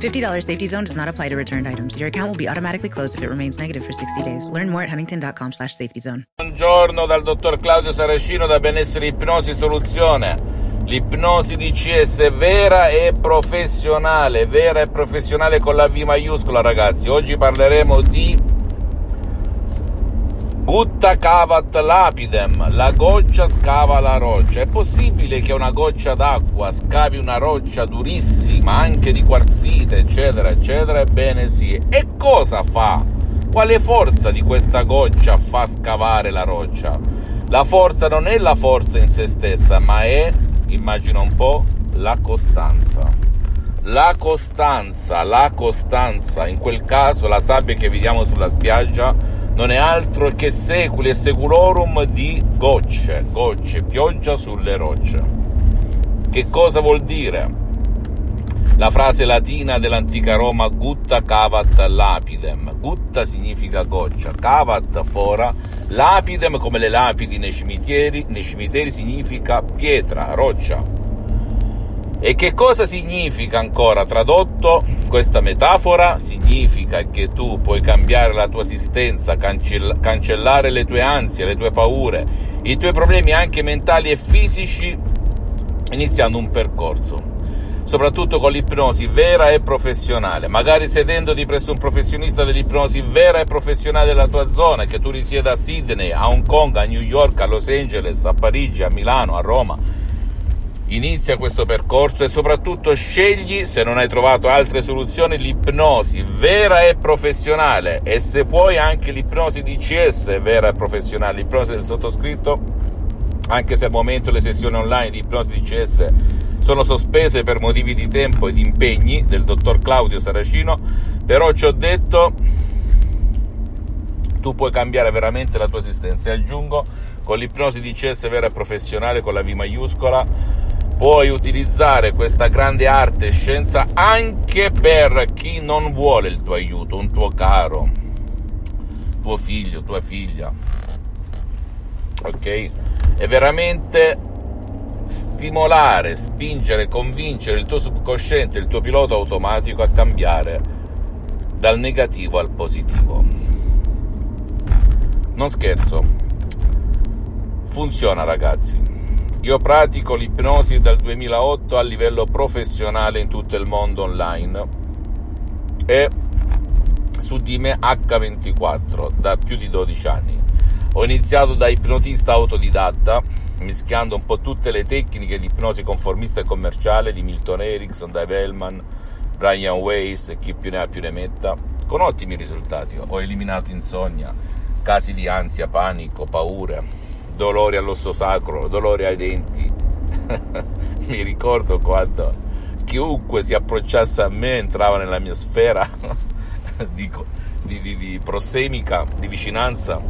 $50 safety zone does not apply to returned items. Your account will be automatically closed if it remains negative for 60 days. Learn more at huntington.com slash safety zone. Buongiorno dal dottor Claudio Saracino da Benessere Ipnosi Soluzione. L'ipnosi DCS è vera e professionale, vera e professionale con la V maiuscola ragazzi. Oggi parleremo di Gutta cavat lapidem, la goccia scava la roccia. È possibile che una goccia d'acqua scavi una roccia durissima, anche di quarzite, eccetera, eccetera? Ebbene sì. E cosa fa? Quale forza di questa goccia fa scavare la roccia? La forza non è la forza in se stessa, ma è immagina un po', la costanza. La costanza, la costanza, in quel caso la sabbia che vediamo sulla spiaggia non è altro che seculi e seculorum di gocce, gocce, pioggia sulle rocce. Che cosa vuol dire? La frase latina dell'antica Roma gutta cavat lapidem. Gutta significa goccia, cavat fora, lapidem come le lapidi nei cimiteri, nei cimiteri significa pietra, roccia. E che cosa significa ancora tradotto questa metafora? Significa che tu puoi cambiare la tua esistenza, cancellare le tue ansie, le tue paure, i tuoi problemi anche mentali e fisici iniziando un percorso soprattutto con l'ipnosi vera e professionale, magari sedendoti presso un professionista dell'ipnosi vera e professionale della tua zona, che tu risieda a Sydney, a Hong Kong, a New York, a Los Angeles, a Parigi, a Milano, a Roma. Inizia questo percorso e soprattutto scegli, se non hai trovato altre soluzioni, l'ipnosi vera e professionale. E se puoi anche l'ipnosi DCS vera e professionale, l'ipnosi del sottoscritto, anche se al momento le sessioni online di ipnosi DCS sono sospese per motivi di tempo e di impegni del dottor Claudio Saracino, però ci ho detto tu puoi cambiare veramente la tua esistenza. E aggiungo con l'ipnosi di CS vera e professionale con la V maiuscola puoi utilizzare questa grande arte e scienza anche per chi non vuole il tuo aiuto, un tuo caro, tuo figlio, tua figlia. Ok? È veramente stimolare, spingere, convincere il tuo subconsciente, il tuo pilota automatico a cambiare dal negativo al positivo. Non scherzo, funziona ragazzi. Io pratico l'ipnosi dal 2008 a livello professionale in tutto il mondo online e su di me H24 da più di 12 anni. Ho iniziato da ipnotista autodidatta mischiando un po' tutte le tecniche di ipnosi conformista e commerciale di Milton Erickson, Dave Hellman, Brian Weiss e chi più ne ha più ne metta, con ottimi risultati. Ho eliminato insonnia, casi di ansia, panico, paure, dolori all'osso sacro, dolori ai denti. Mi ricordo quando chiunque si approcciasse a me entrava nella mia sfera di, di, di, di prosemica, di vicinanza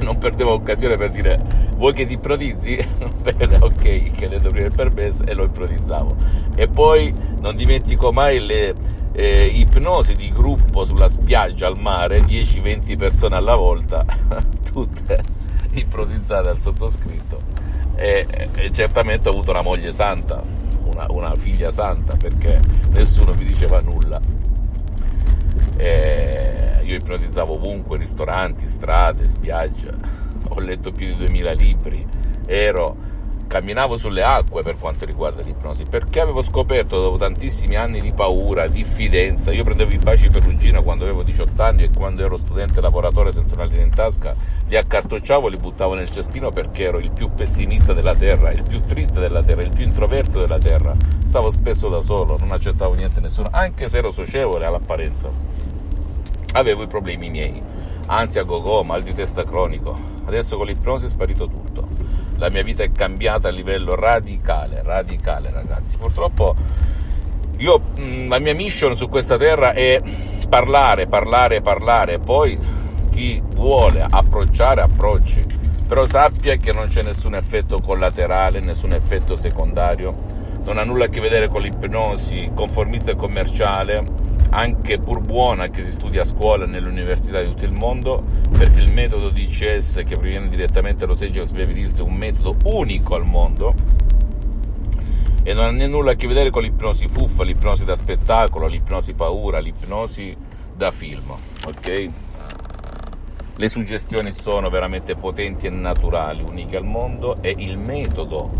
non perdevo occasione per dire vuoi che ti ipnotizzi? Bene, ok, chiedendo prima il permesso e lo ipnotizzavo. E poi non dimentico mai le eh, ipnosi di gruppo sulla spiaggia al mare, 10-20 persone alla volta, tutte ipnotizzate al sottoscritto. E, e, certamente ho avuto una moglie santa, una, una figlia santa, perché nessuno mi diceva nulla. E, io ipnotizzavo ovunque, ristoranti, strade, spiagge, ho letto più di 2000 libri, ero, camminavo sulle acque per quanto riguarda l'ipnosi, perché avevo scoperto dopo tantissimi anni di paura, diffidenza, io prendevo i baci perugina quando avevo 18 anni e quando ero studente lavoratore senza una linea in tasca, li accartocciavo, li buttavo nel cestino perché ero il più pessimista della terra, il più triste della terra, il più introverso della terra, stavo spesso da solo, non accettavo niente nessuno, anche se ero socievole all'apparenza avevo i problemi miei, ansia go-go, mal di testa cronico. Adesso con l'ipnosi è sparito tutto. La mia vita è cambiata a livello radicale, radicale ragazzi. Purtroppo io, mm, la mia mission su questa terra è parlare, parlare, parlare, poi chi vuole approcciare approcci, però sappia che non c'è nessun effetto collaterale, nessun effetto secondario, non ha nulla a che vedere con l'ipnosi conformista e commerciale, anche pur buona che si studia a scuola nelle università di tutto il mondo, perché il metodo DCS che proviene direttamente da Los Angeles Beverly è un metodo unico al mondo e non ha nulla a che vedere con l'ipnosi fuffa, l'ipnosi da spettacolo, l'ipnosi paura, l'ipnosi da film, ok? Le suggestioni sono veramente potenti e naturali, uniche al mondo e il metodo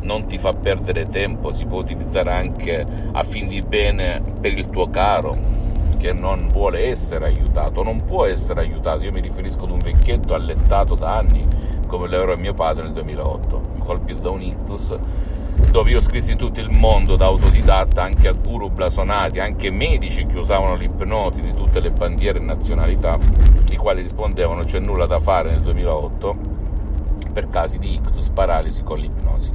non ti fa perdere tempo, si può utilizzare anche a fin di bene per il tuo caro che non vuole essere aiutato, non può essere aiutato. Io mi riferisco ad un vecchietto allettato da anni come lo mio padre nel 2008, colpito da un ictus dove io scrissi tutto il mondo da autodidatta, anche a guru blasonati, anche medici che usavano l'ipnosi di tutte le bandiere e nazionalità, i quali rispondevano c'è nulla da fare nel 2008 per casi di ictus, paralisi con l'ipnosi.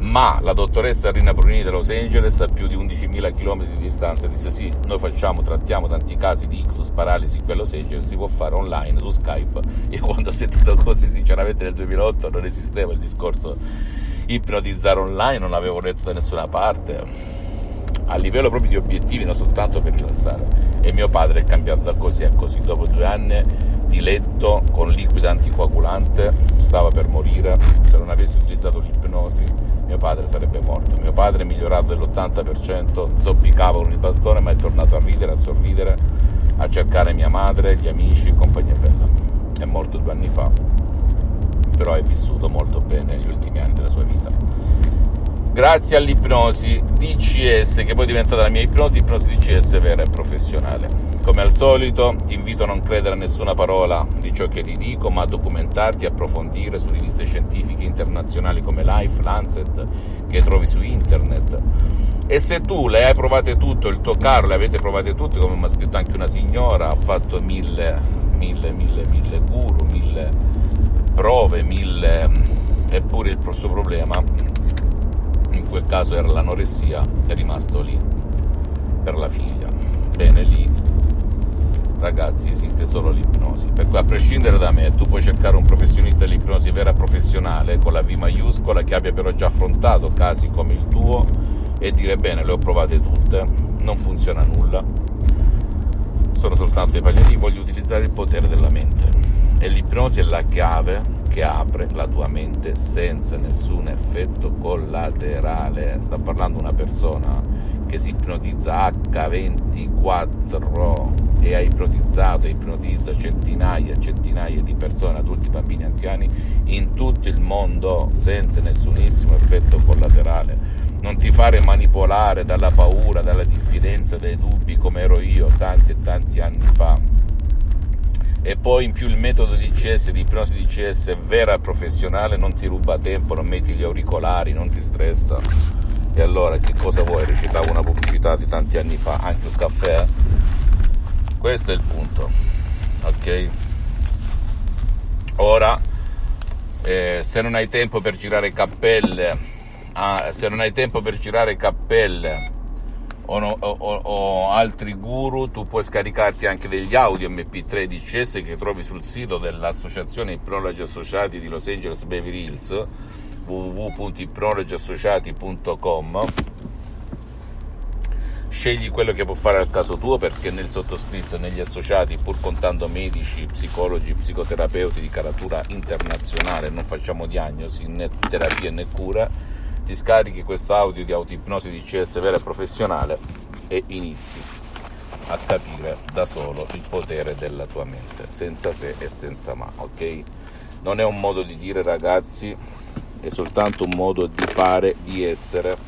Ma la dottoressa Rina Brunini di Los Angeles a più di 11.000 km di distanza disse sì, noi facciamo, trattiamo tanti casi di ictus, paralisi qui a Los Angeles, si può fare online su Skype. Io quando ho sentito così, sinceramente nel 2008 non esisteva il discorso ipnotizzare online, non l'avevo letto da nessuna parte. A livello proprio di obiettivi, non soltanto per rilassare. E mio padre è cambiato da così a così. Dopo due anni di letto con liquido anticoagulante, stava per morire. Se non avessi utilizzato l'ipnosi, mio padre sarebbe morto. Mio padre è migliorato dell'80%, zoppicava con il bastone, ma è tornato a ridere, a sorridere, a cercare mia madre, gli amici, compagnia bella. È morto due anni fa però è vissuto molto bene negli ultimi anni della sua vita. Grazie all'ipnosi DCS, che poi è diventata la mia ipnosi, ipnosi DCS vera e professionale. Come al solito ti invito a non credere a nessuna parola di ciò che ti dico, ma a documentarti e approfondire su riviste scientifiche internazionali come Life, Lancet, che trovi su internet. E se tu le hai provate tutte, il tuo caro le avete provate tutte, come mi ha scritto anche una signora, ha fatto mille, mille, mille, mille guru, mille prove, mille, eppure il suo problema, in quel caso era l'anoressia, è rimasto lì per la figlia. Bene, lì ragazzi esiste solo l'ipnosi. Per cui a prescindere da me, tu puoi cercare un professionista dell'ipnosi vera professionale con la V maiuscola che abbia però già affrontato casi come il tuo e dire bene, le ho provate tutte, non funziona nulla, sono soltanto i palliativi, voglio utilizzare il potere della mente. E l'ipnosi è la chiave che apre la tua mente senza nessun effetto collaterale. Sta parlando una persona che si ipnotizza H24 e ha ipnotizzato e ipnotizza centinaia e centinaia di persone, adulti, bambini, anziani in tutto il mondo senza nessunissimo effetto collaterale. Non ti fare manipolare dalla paura, dalla diffidenza, dai dubbi come ero io tanti e tanti anni fa e poi in più il metodo di CS, di ipnosi di CS vera e professionale, non ti ruba tempo, non metti gli auricolari, non ti stressa. E allora che cosa vuoi? Recitavo una pubblicità di tanti anni fa, anche un caffè. Questo è il punto, ok? Ora, eh, se non hai tempo per girare cappelle, ah, se non hai tempo per girare cappelle o, no, o, o, altri guru, tu puoi scaricarti anche degli audio MP3 DCS che trovi sul sito dell'associazione Ipnologi Associati di Los Angeles Beverly Hills www.ipnologiassociati.com scegli quello che può fare al caso tuo perché nel sottoscritto e negli associati pur contando medici, psicologi, psicoterapeuti di caratura internazionale non facciamo diagnosi né terapia né cura ti scarichi questo audio di autoipnosi di CS vera e professionale e inizi a capire da solo il potere della tua mente, senza se e senza ma, ok? Non è un modo di dire ragazzi, è soltanto un modo di fare, di essere.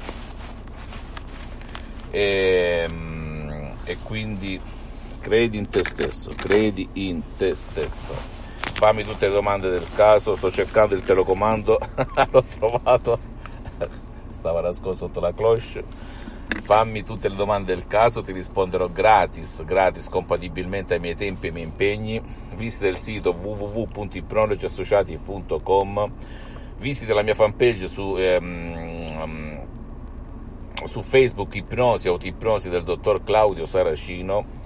E, ehm, e quindi credi in te stesso, credi in te stesso. Fammi tutte le domande del caso, sto cercando il telecomando, l'ho trovato stava nascosto sotto la cloche. Fammi tutte le domande del caso, ti risponderò gratis, gratis compatibilmente ai miei tempi e ai miei impegni. Visita il sito www.ipnologiassociati.com Visita la mia fanpage su, ehm, su Facebook Ipnosi Autoipnosi del dottor Claudio Saracino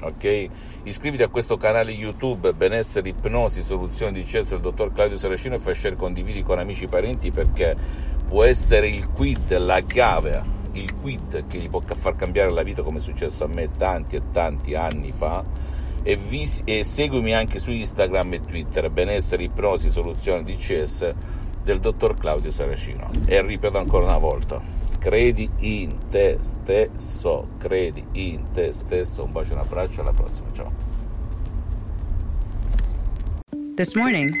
ok? Iscriviti a questo canale YouTube Benessere Ipnosi Soluzioni di CS del dottor Claudio Saracino e fai share condividi con amici e parenti perché può essere il quid, la chiave, il quid che gli può far cambiare la vita come è successo a me tanti e tanti anni fa. E, vis- e seguimi anche su Instagram e Twitter Benessere Ipnosi Soluzioni di CS del dottor Claudio Saracino. E ripeto ancora una volta credi in te stesso credi in te stesso. Un bacio un abbraccio alla prossima ciao. This morning,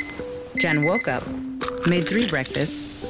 Jen woke up, made three breakfasts,